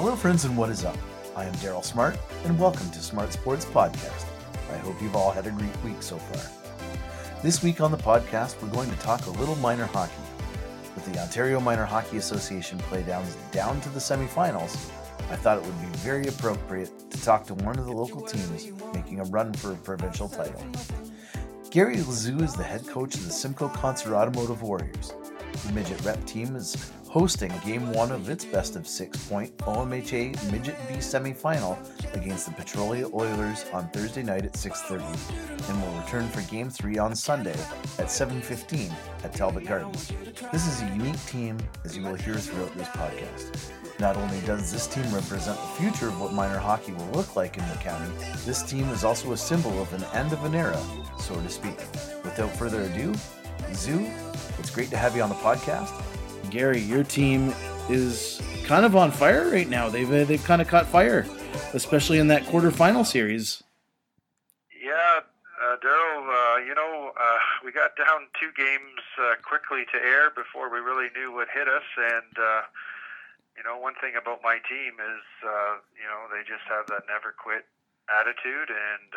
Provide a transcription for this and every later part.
Hello, friends, and what is up? I am Daryl Smart, and welcome to Smart Sports Podcast. I hope you've all had a great week so far. This week on the podcast, we're going to talk a little minor hockey. With the Ontario Minor Hockey Association playdowns down to the semifinals, I thought it would be very appropriate to talk to one of the local teams making a run for a provincial title. Gary Lazoo is the head coach of the Simcoe Concert Automotive Warriors. The midget rep team is hosting game one of its best of six point OMHA Midget B semifinal against the Petrolia Oilers on Thursday night at 6:30 and will return for game three on Sunday at 7:15 at Talbot Gardens. This is a unique team, as you will hear throughout this podcast. Not only does this team represent the future of what minor hockey will look like in the county, this team is also a symbol of an end of an era, so to speak. Without further ado, Zoo, it's great to have you on the podcast. Gary, your team is kind of on fire right now. They've uh, they've kind of caught fire, especially in that quarterfinal series. Yeah, uh, Daryl. Uh, you know, uh, we got down two games uh, quickly to Ayr before we really knew what hit us, and uh, you know, one thing about my team is, you know, they just have that never quit attitude. And,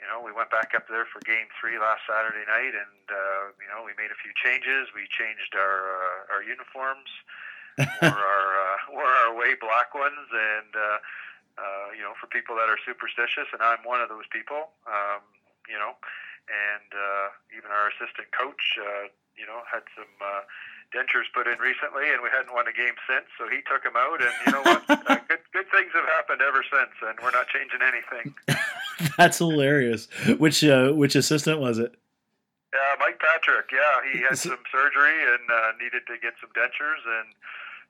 you know, we went back up there for game three last Saturday night and, uh, you know, we made a few changes. We changed our, uh, our uniforms, wore our, uh, wore our way black ones. And, uh, uh, you know, for people that are superstitious, and I'm one of those people, um, you know, and uh, even our assistant coach, uh, you know, had some uh, dentures put in recently, and we hadn't won a game since. So he took them out, and you know what? uh, good, good things have happened ever since, and we're not changing anything. That's hilarious. Which uh, which assistant was it? Yeah, Mike Patrick. Yeah, he had some surgery and uh, needed to get some dentures, and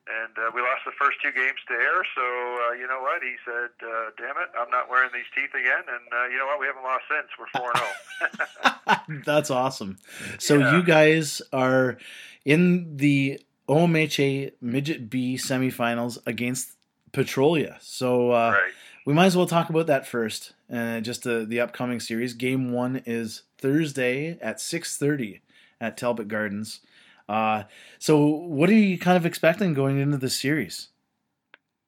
and uh, we lost the first two games to Ayr. So uh, you know what? He said, uh, "Damn it, I'm not wearing these teeth again." And uh, you know what? We haven't lost since. We're four zero. That's awesome. So Yeah. you guys are in the OMHA Midget B semifinals against Petrolia. So uh, right. We might as well talk about that first. Uh, just the, the upcoming series. Game one is Thursday at 6.30 at Talbot Gardens. Uh, so what are you kind of expecting going into the series?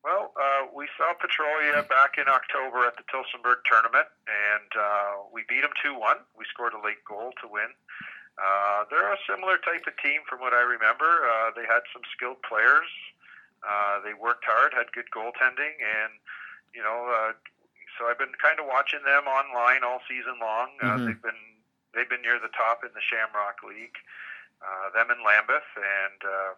Well, uh, we saw Petrolia back in October at the Tillsonburg tournament, and uh, we beat them 2 1. We scored a late goal to win. Uh, they're a similar type of team from what I remember. They had some skilled players. They worked hard, had good goaltending, and, you know, uh, so I've been kind of watching them online all season long. Uh, Mhm. They've been they've been near the top in the Shamrock League. Uh, them in Lambeth, and uh,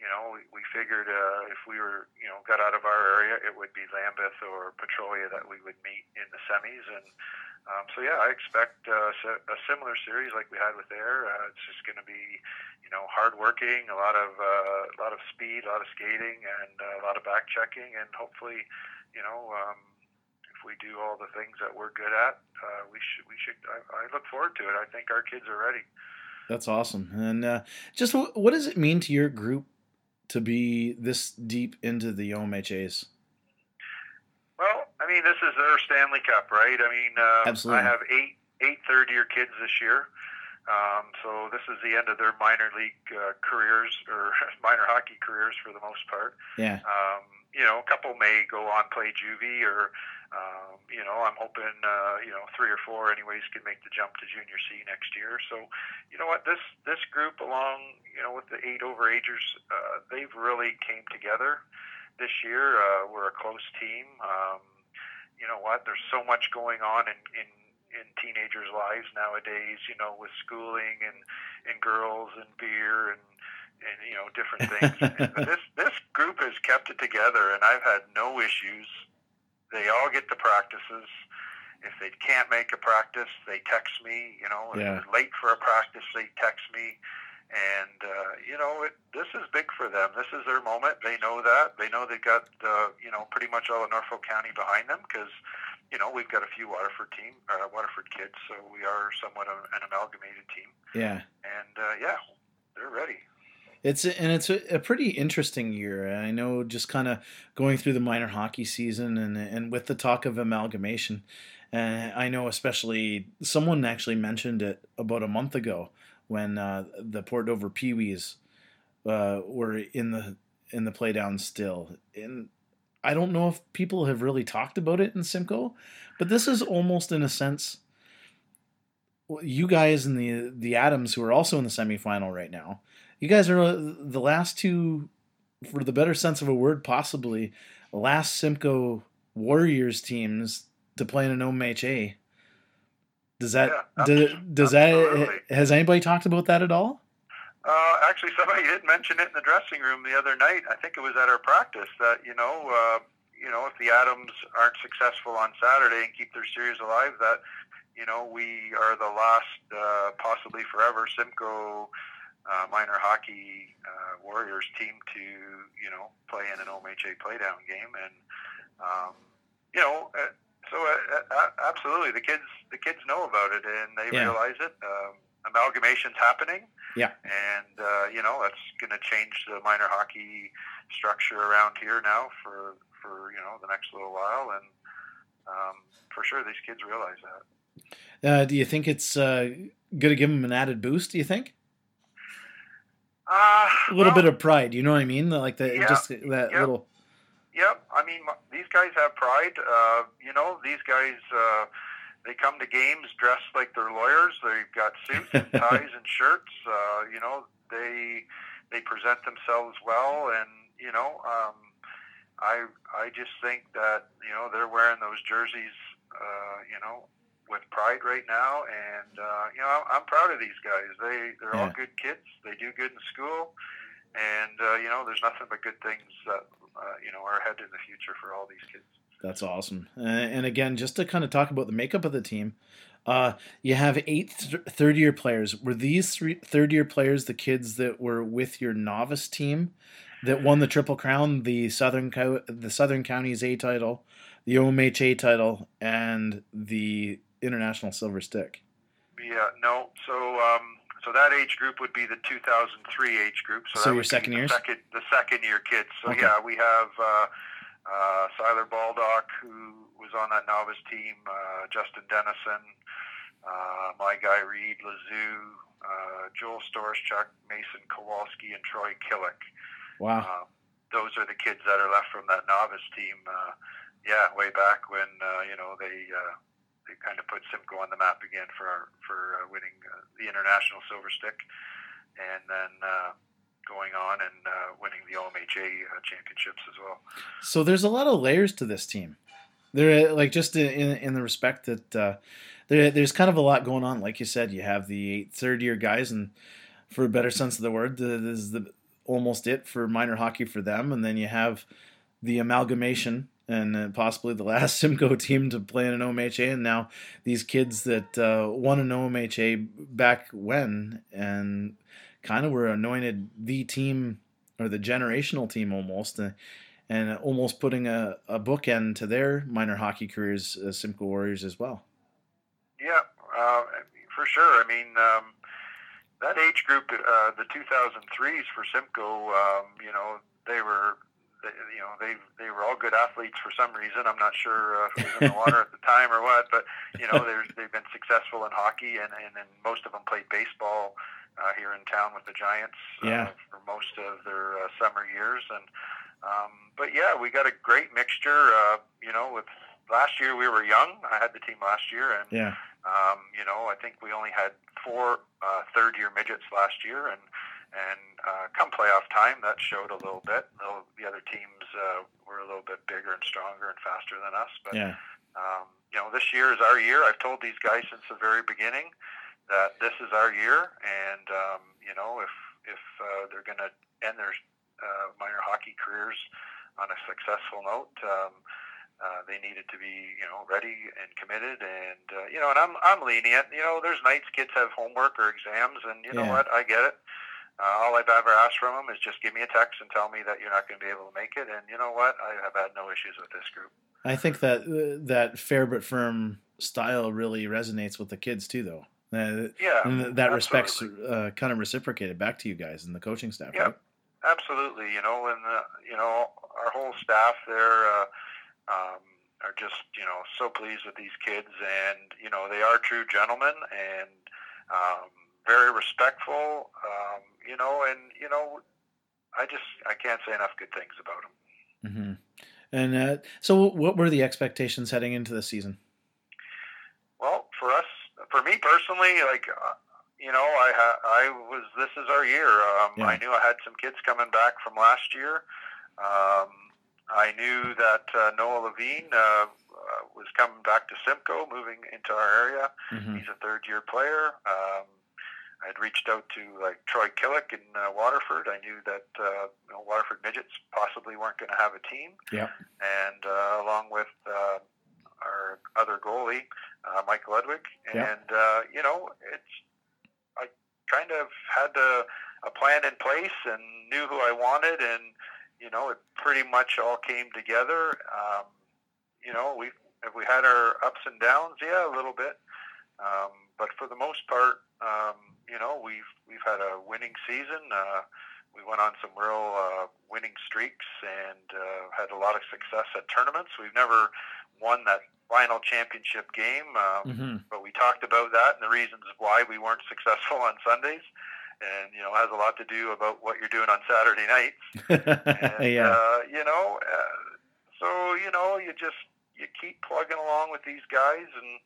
you know, we, we figured uh, if we were, you know, got out of our area, it would be Lambeth or Petrolia that we would meet in the semis. And um, so, yeah, I expect uh, a similar series like we had with Ayr. Uh, it's just going to be, you know, hard working, a lot of uh, a lot of speed, a lot of skating, and uh, a lot of back checking, and hopefully, you know. Um, if we do all the things that we're good at, uh, we should. We should. I, I look forward to it. I think our kids are ready. That's awesome. And uh, just wh- what does it mean to your group to be this deep into the OMHAs? Well, I mean, this is their Stanley Cup, right? I mean, uh, Absolutely. I have eight eight third year kids this year, um, so this is the end of their minor league uh, careers or minor hockey careers for the most part. Yeah. Um, you know, a couple may go on play juvie, or um, you know, I'm hoping uh, you know three or four, anyways, can make the jump to junior C next year. So, you know what, this this group, along you know with the eight overagers, uh, they've really came together this year. Uh, we're a close team. Um, you know what? There's so much going on in, in in teenagers' lives nowadays. You know, with schooling and and girls and beer and and you know different things. this this group has kept it together, and I've had no issues. They all get to practices. If they can't make a practice, they text me. You know, if Yeah. they're late for a practice, they text me. And uh, you know, it, this is big for them. This is their moment. They know that. They know they got uh, you know pretty much all of Norfolk County behind them because you know we've got a few Waterford team, uh, Waterford kids, so we are somewhat of an amalgamated team. Yeah. And uh, yeah, they're ready. It's a, and it's a, a pretty interesting year. I know just kind of going through the minor hockey season and and with the talk of amalgamation. Uh, I know especially someone actually mentioned it about a month ago when uh, the Port Dover Pee Wees uh, were in the in the playdown still. And I don't know if people have really talked about it in Simcoe, but this is almost in a sense you guys and the the Adams who are also in the semifinal right now. You guys are the last two, for the better sense of a word, possibly last Simcoe Warriors teams to play in an OMHA. Does that yeah, does, does that has anybody talked about that at all? Uh, actually, somebody did mention it in the dressing room the other night. I think it was at our practice that you know, uh, you know, if the Adams aren't successful on Saturday and keep their series alive, that you know we are the last, uh, possibly forever, Simcoe uh, minor hockey uh, Warriors team to you know play in an OMHA playdown game, and um, you know. Uh, so uh, uh, absolutely, the kids the kids know about it and they yeah. realize it. Um, amalgamation's happening. Yeah. And uh, you know that's going to change the minor hockey structure around here now for for you know the next little while, and um, for sure these kids realize that. Uh, do you think it's uh, going to give them an added boost? Do you think? Uh, a little well, bit of pride, you know what I mean? Like the yeah, just that yep. little. Yep, I mean these guys have pride. Uh, you know, these guys uh, they come to games dressed like they're lawyers. They've got suits and ties and shirts. Uh, you know, they they present themselves well, and you know, um, I I just think that you know they're wearing those jerseys. Uh, you know, with pride right now, and uh, you know I'm proud of these guys. They they're yeah. all good kids. They do good in school, and uh, you know there's nothing but good things that uh, you know are ahead in the future for all these kids. That's awesome. And again, just to kind of talk about the makeup of the team, uh, you have eight th- third year players. Were these three third year players the kids that were with your novice team that won the Triple Crown, the Southern Co- the Southern Counties A title, the OMHA title, and the international silver stick? Yeah, no. So um, so that age group would be the 2003 age group. So, so your second year, second, the second year kids. So okay. yeah, we have uh, uh, Siler Baldock who was on that novice team, uh, Justin Dennison, uh, my guy Reed Lazoo, uh, Joel Storschuk, Mason Kowalski, and Troy Killick. Wow. Uh, those are the kids that are left from that novice team. Uh, yeah, way back when uh, you know they uh, they kind of put Simcoe on the map again for for uh, winning uh, the international silver stick, and then uh, going on and uh, winning the OMHA uh, championships as well. So there's a lot of layers to this team. There, like just in in the respect that uh, there, there's kind of a lot going on. Like you said, you have the third year guys, and for a better sense of the word, this is the almost it for minor hockey for them, and then you have the amalgamation and uh, possibly the last Simcoe team to play in an OMHA, and now these kids that uh, won an OMHA back when and kind of were anointed the team or the generational team almost, uh, and almost putting a, a bookend to their minor hockey careers as Simcoe Warriors as well. Yeah, uh, for sure. I mean, um, that age group, uh, the 2003s for Simcoe, um, you know, they were they, you know they they were all good athletes for some reason. I'm not sure uh, if it was in the water at the time or what, but you know they're, they've been successful in hockey, and and, and most of them played baseball uh, here in town with the Giants uh, yeah. for most of their uh, summer years. And um, but yeah, we got a great mixture. Uh, you know, with last year we were young. I had the team last year, and yeah. um, you know I think we only had four uh, third year midgets last year, and and uh, come playoff time, that showed a little bit. The other teams uh, were a little bit bigger and stronger and faster than us. But yeah. um, you know, this year is our year. I've told these guys since the very beginning that this is our year, and um, you know, if if uh, they're going to end their uh, minor hockey careers on a successful note. Um, uh, they needed to be, you know, ready and committed, and uh, you know, and I'm I'm lenient. You know, there's nights kids have homework or exams, and you know what, I get it. Uh, all I've ever asked from them is just give me a text and tell me that you're not going to be able to make it. And you know what? I have had no issues with this group. I think that uh, that fair but firm style really resonates with the kids too, though. Uh, yeah, and that respect's uh, kind of reciprocated back to you guys and the coaching staff. Yeah, right? absolutely. You know, and uh, you know our whole staff there uh, um, are just you know so pleased with these kids, and you know they are true gentlemen, and um, very respectful, um, you know, and you know, I just I can't say enough good things about him. Mm-hmm. And uh, so, what were the expectations heading into the season? Well, for us, for me personally, like uh, you know, I ha- I was this is our year. Um, yeah. I knew I had some kids coming back from last year. Um, I knew that uh, Noah Levine uh, uh, was coming back to Simcoe, moving into our area. Mm-hmm. He's a third year player. Um, I had reached out to like Troy Killick in uh, Waterford. I knew that uh, you know, Waterford Midgets possibly weren't going to have a team. Yeah. And uh, along with uh, our other goalie, uh, Mike Ludwig, and yeah. uh, you know, it's I kind of had a, a plan in place and knew who I wanted, and you know, it pretty much all came together. Um, you know, we have we had our ups and downs, yeah, a little bit, um, but for the most part, um, you know, we've we've had a winning season. Uh, we went on some real uh, winning streaks and uh, had a lot of success at tournaments. We've never won that final championship game, um, mm-hmm. but we talked about that and the reasons why we weren't successful on Sundays. And you know, has a lot to do about what you're doing on Saturday nights. and, yeah. Uh, you know, uh, so you know, you just you keep plugging along with these guys and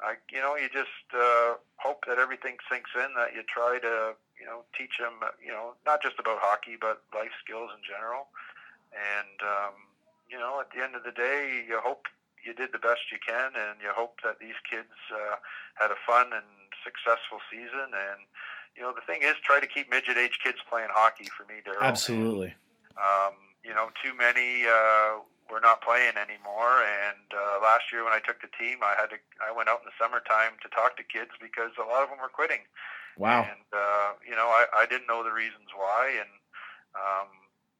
I, you know, you just uh, hope that everything sinks in. That you try to, you know, teach them, you know, not just about hockey, but life skills in general. And um, you know, at the end of the day, you hope you did the best you can, and you hope that these kids uh, had a fun and successful season. And you know, the thing is, try to keep midget age kids playing hockey. For me, Daryl. Absolutely. Um, you know, too many. Uh, we're not playing anymore. And uh, last year when I took the team, I had to I went out in the summertime to talk to kids because a lot of them were quitting. Wow. And uh, you know, I, I didn't know the reasons why, and um,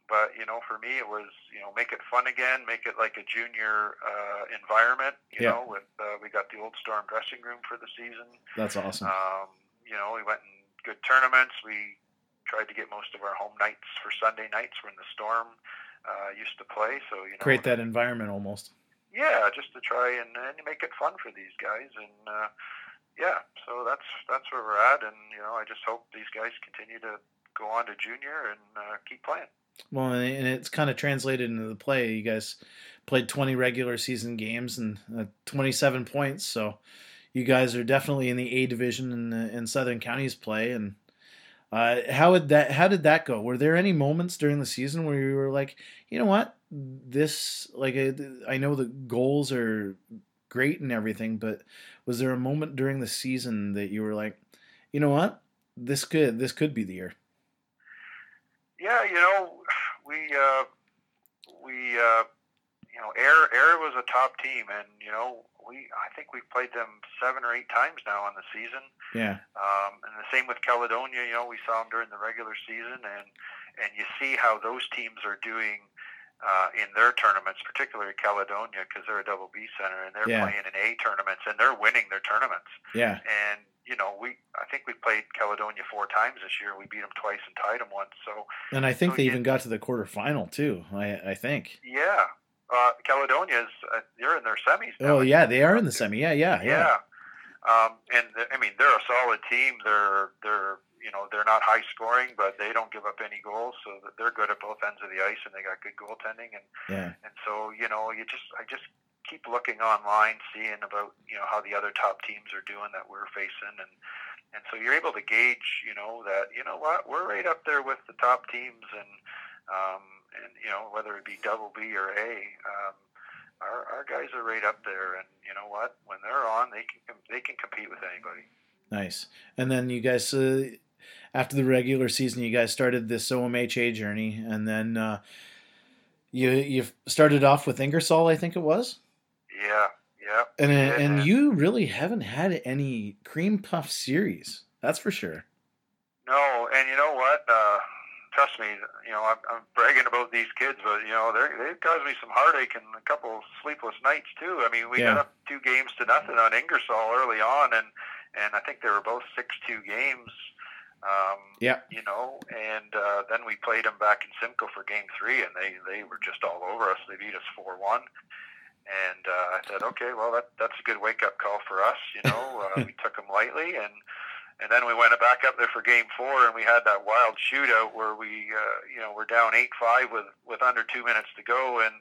but you know, for me, it was you know make it fun again, make it like a junior uh, environment. You yeah. know, with uh, we got the old Storm dressing room for the season. That's awesome. Um, you know, we went in good tournaments. We tried to get most of our home nights for Sunday nights were in the Storm uh, used to play. So you know, create that environment almost. Yeah, just to try and, and make it fun for these guys, and uh, yeah, so that's that's where we're at, and you know, I just hope these guys continue to go on to junior and uh, keep playing. Well, and it's kind of translated into the play. You guys played 20 regular season games and uh, 27 points, so you guys are definitely in the A division in, in Southern Counties play, and uh, how would that? How did that go? Were there any moments during the season where you were like, you know what, this like I know the goals are great and everything, but was there a moment during the season that you were like, you know what, this could this could be the year? Yeah, you know, we uh, we uh, you know, Ayr Ayr was a top team, and you know, we I think we've played them seven or eight times now on the season. Yeah. Um, and the same with Caledonia. You know, we saw them during the regular season, and and you see how those teams are doing uh, in their tournaments, particularly Caledonia, because they're a double B center and they're yeah. playing in A tournaments and they're winning their tournaments. Yeah. And you know, we I think we played Caledonia four times this year. We beat them twice and tied them once. So. And I think so they even got to the quarterfinal too. I I think. Yeah. Uh, Caledonia's uh, they're in their semis. Now. Oh yeah, they are in the semi. Yeah, yeah, yeah. yeah. Um, and I mean, they're a solid team. They're they're you know they're not high scoring, but they don't give up any goals, so they're good at both ends of the ice, and they got good goaltending. And yeah. and so you know you just I just keep looking online, seeing about you know how the other top teams are doing that we're facing, and and so you're able to gauge you know that you know what we're right up there with the top teams, and um, and you know whether it be double B or A, um, our our guys are right up there, and you know what? When they're on, they can they can compete with anybody. Nice. And then you guys, uh, after the regular season, you guys started this OMHA journey, and then uh, you you started off with Ingersoll, I think it was. Yeah, yeah. And yeah, and you really haven't had any cream puff series, that's for sure. No, and you know? Uh, trust me, you know, I'm, I'm bragging about these kids, but you know, they they've caused me some heartache and a couple sleepless nights too. I mean, we yeah. got up two games to nothing on Ingersoll early on, and and I think they were both six-two games. Um, yeah. You know, and uh, then we played them back in Simcoe for Game Three, and they they were just all over us. They beat us four-one. And uh, I said, okay, well, that that's a good wake up call for us. You know, uh, we took them lightly, and and then we went back up there for game four, and we had that wild shootout where we, uh, you know, we're down eight five with with under two minutes to go, and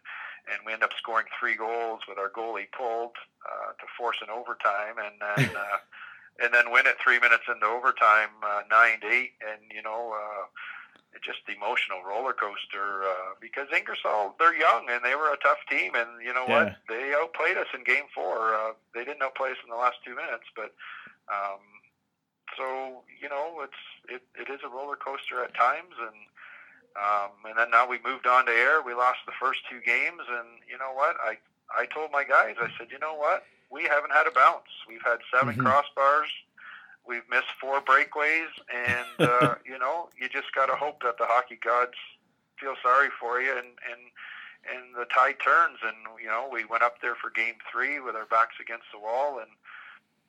and we end up scoring three goals with our goalie pulled uh, to force an overtime, and then uh, and then win it three minutes into overtime, uh, nine to eight, and you know. Uh, just the emotional roller coaster uh, because Ingersoll they're young and they were a tough team and you know yeah. what they outplayed us in game four. Uh, they didn't outplay us in the last two minutes, but um, so you know it's it, it is a roller coaster at times and um, and then now we moved on to Ayr. We lost the first two games, and you know what? I I told my guys, I said, you know what? We haven't had a bounce. We've had 7 mm-hmm. crossbars. We've missed four breakaways, and uh, you know, you just got to hope that the hockey gods feel sorry for you, and and and the tide turns. And you know, we went up there for game three with our backs against the wall, and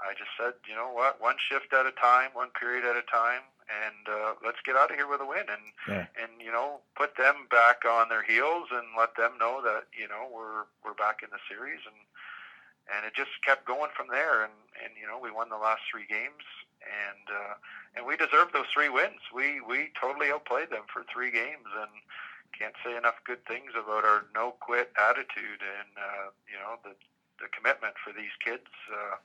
I just said, you know what, one shift at a time, one period at a time, and uh, let's get out of here with a win, and yeah. and you know, put them back on their heels, and let them know that you know we're we're back in the series, and and it just kept going from there, and and you know, we won the last three games, and uh, and we deserved those three wins. We we totally outplayed them for three games, and can't say enough good things about our no quit attitude, and uh, you know the the commitment for these kids. Uh,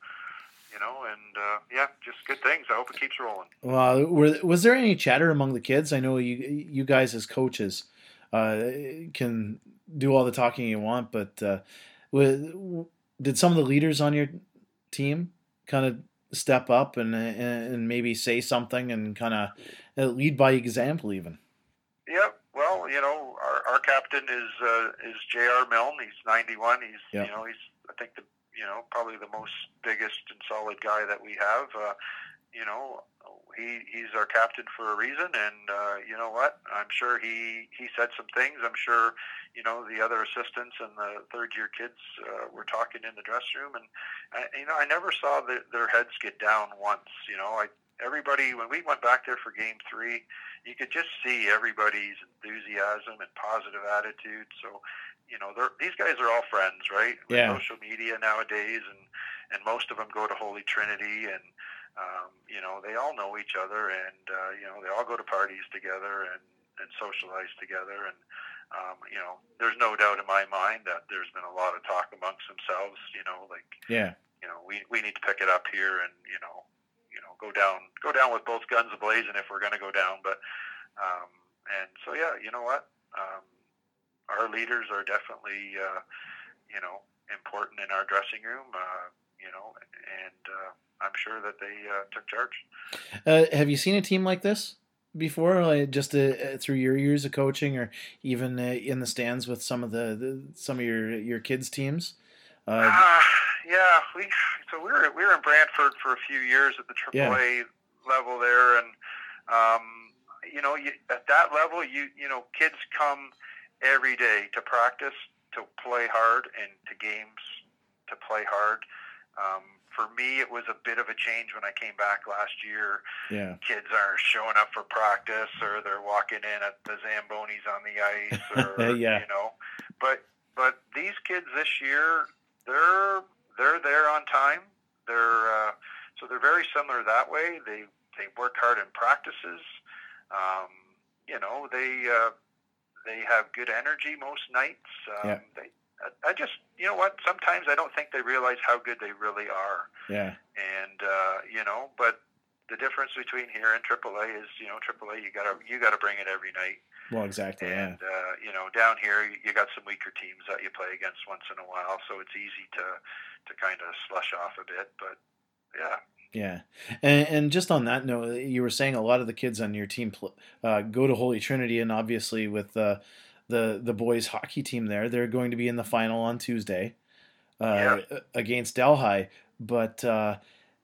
you know, and uh, yeah, just good things. I hope it keeps rolling. Well, were, was there any chatter among the kids? I know you you guys as coaches uh, can do all the talking you want, but uh, did some of the leaders on your team kind of step up and and maybe say something and kind of lead by example, even? Yep. Well, you know, our, our captain is uh, is J.R. Milne. He's 91. He's yep. you know he's I think the you know, probably the most biggest and solid guy that we have. Uh, you know, he he's our captain for a reason, and uh, you know what? I'm sure he he said some things. I'm sure you know the other assistants and the third year kids uh, were talking in the dressing room, and uh, you know I never saw the, their heads get down once. You know, I everybody when we went back there for game three, you could just see everybody's enthusiasm and positive attitude. So you know, these guys are all friends, right? With yeah. social media nowadays, and and most of them go to Holy Trinity, and um, you know, they all know each other, and uh, you know, they all go to parties together and and socialize together, and um, you know, there's no doubt in my mind that there's been a lot of talk amongst themselves, you know, like yeah, you know, we we need to pick it up here, and you know, you know, go down go down with both guns ablazing if we're going to go down, but um, and so yeah, you know what. Um, our leaders are definitely, uh, you know, important in our dressing room. Uh, you know, and uh, I'm sure that they uh, took charge. Uh, have you seen a team like this before, like just uh, through your years of coaching, or even in the stands with some of the, the some of your your kids' teams? yeah, we so we were we were in Brantford for a few years at the AAA yeah. level there, and um, you know, you, at that level, you you know, kids come every day to practice, to play hard, and to games to play hard. Um, for me, it was a bit of a change when I came back last year. Yeah. Kids aren't showing up for practice, or they're walking in at the zambonis on the ice, or yeah. you know. But but these kids this year, they're they're there on time. They're uh, so they're very similar that way. They they work hard in practices. Um, you know, they uh, they have good energy most nights. Um, yeah. They, I, just, you know what? Sometimes I don't think they realize how good they really are. Yeah. And uh, you know, but the difference between here and AAA is, you know, AAA you gotta you gotta bring it every night. Well, exactly. And yeah. uh, you know, down here you got some weaker teams that you play against once in a while, so it's easy to to kind of slush off a bit. But yeah, yeah, and, and just on that note, you were saying a lot of the kids on your team uh, go to Holy Trinity, and obviously with uh, the the boys hockey team there, they're going to be in the final on Tuesday uh, yeah. against Delhi. But uh,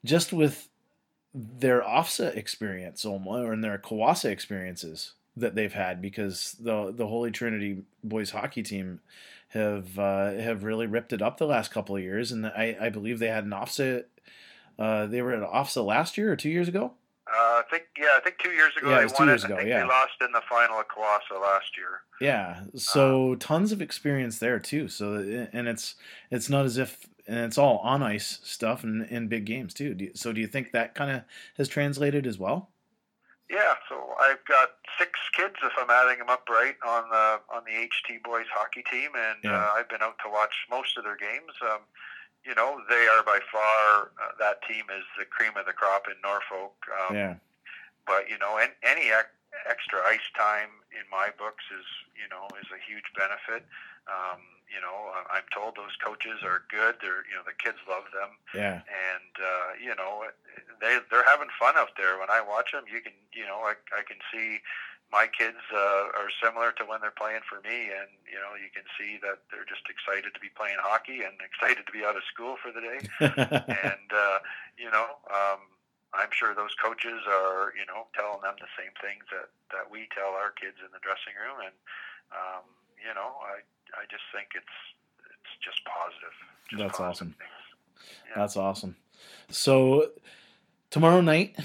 just with their OFSAA experience, or in their CWOSSA experiences that they've had, because the the Holy Trinity boys hockey team have uh, have really ripped it up the last couple of years, and I, I believe they had an OFSAA uh, they were at OFSAA last year or two years ago. Uh, I think yeah, I think two years ago yeah, they won it. Years ago, I think yeah. they lost in the final of CWOSSA last year. Yeah, so um, tons of experience there too. So and it's it's not as if and it's all on ice stuff and in big games too. So do you think that kind of has translated as well? Yeah, so I've got six kids, if I'm adding them up right, on the on the HT boys hockey team, and Yeah. uh, I've been out to watch most of their games. Um, you know, they are by far uh, that team is the cream of the crop in Norfolk. Um, Yeah. but you know, an, any ec- extra ice time in my books is you know is a huge benefit. Um, you know, I'm told those coaches are good. They're you know the kids love them Yeah. and uh, you know they they're having fun out there. When I watch them, you can you know I I can see my kids uh, are similar to when they're playing for me, and you know you can see that they're just excited to be playing hockey and excited to be out of school for the day. and uh, you know um, I'm sure those coaches are you know telling them the same things that that we tell our kids in the dressing room, and um, you know I I just think it's it's just positive. Just That's positive awesome. Yeah. That's awesome. So tomorrow night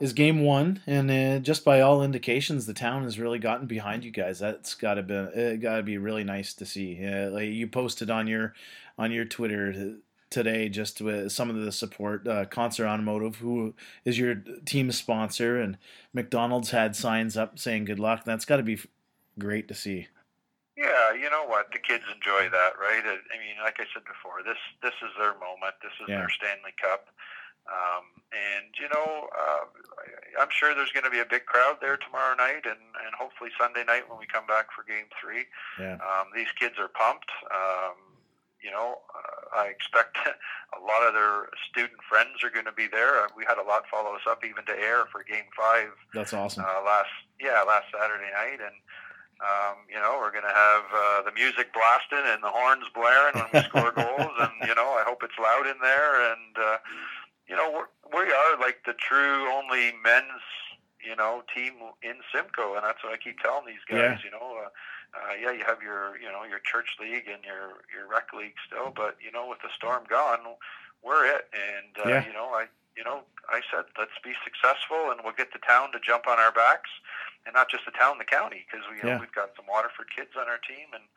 is game one, and uh, just by all indications, the town has really gotten behind you guys. That's got to be it got to be really nice to see. Uh, like you posted on your on your Twitter today, just with some of the support. Uh, Concert Automotive, who is your team sponsor, and McDonald's had signs up saying good luck. That's got to be great to see. Yeah, you know what? The kids enjoy that, right? I I mean, like I said before, this this is their moment. This is Yeah. their Stanley Cup, um, and you know, uh, I'm sure there's going to be a big crowd there tomorrow night, and and hopefully Sunday night when we come back for Game Three. Yeah. Um, these kids are pumped. Um, you know, uh, I expect a lot of their student friends are going to be there. Uh, we had a lot follow us up even to Ayr for Game Five That's awesome. uh, last yeah last Saturday night, and um, you know we're going to have uh, the music blasting and the horns blaring when we score goals, and you know I hope it's loud in there, and uh, you know we're, we are like the true only men's you know team in Simcoe, and that's what I keep telling these guys. Yeah. You know. Uh, uh, yeah, you have your, you know, your church league and your your rec league still, but you know, with the storm gone, we're it. And uh, Yeah. you know, I, you know, I said let's be successful, and we'll get the town to jump on our backs, and not just the town, the county, because we, you know, we've got some Waterford kids on our team, and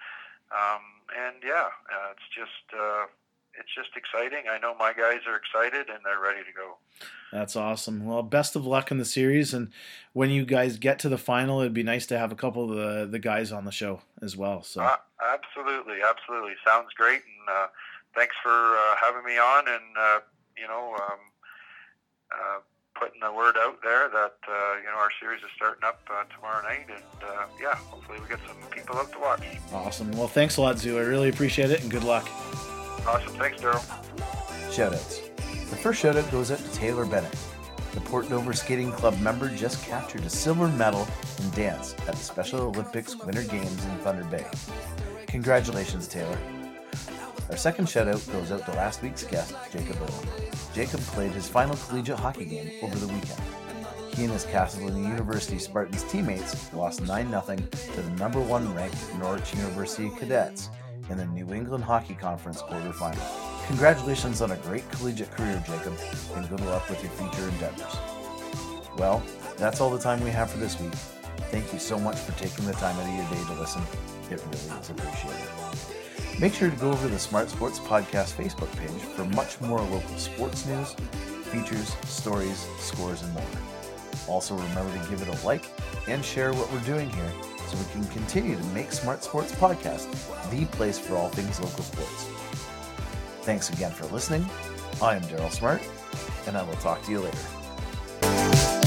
um, and yeah, uh, it's just uh, it's just exciting. I know my guys are excited and they're ready to go. That's awesome. Well, best of luck in the series, and when you guys get to the final, it'd be nice to have a couple of the the guys on the show as well. So Uh, absolutely, absolutely, sounds great, and uh, thanks for uh, having me on, and uh, you know, um, uh, putting the word out there that uh, you know our series is starting up uh, tomorrow night, and uh, yeah, hopefully we get some people out to watch. awesome. Well, thanks a lot, Zoo. I really appreciate it, and good luck. Awesome, thanks, Daryl. Shoutouts. The first shoutout goes out to Taylor Bennett. The Port Dover Skating Club member just captured a silver medal in dance at the Special Olympics Winter Games in Thunder Bay. Congratulations, Taylor. Our second shoutout goes out to last week's guest, Jacob Owen. Jacob played his final collegiate hockey game over the weekend. He and his Castleton University Spartans teammates lost 9 0 to the number one ranked Norwich University Cadets in the New England Hockey Conference quarterfinal. Congratulations on a great collegiate career, Jacob, and good luck with your future endeavors. Well, that's all the time we have for this week. Thank you so much for taking the time out of your day to listen. It really is appreciated. Make sure to go over to the Smart Sports Podcast Facebook page for much more local sports news, features, stories, scores, and more. Also, remember to give it a like and share what we're doing here so we can continue to make Smart Sports Podcast the place for all things local sports. Thanks again for listening. I am Daryl Smart, and I will talk to you later.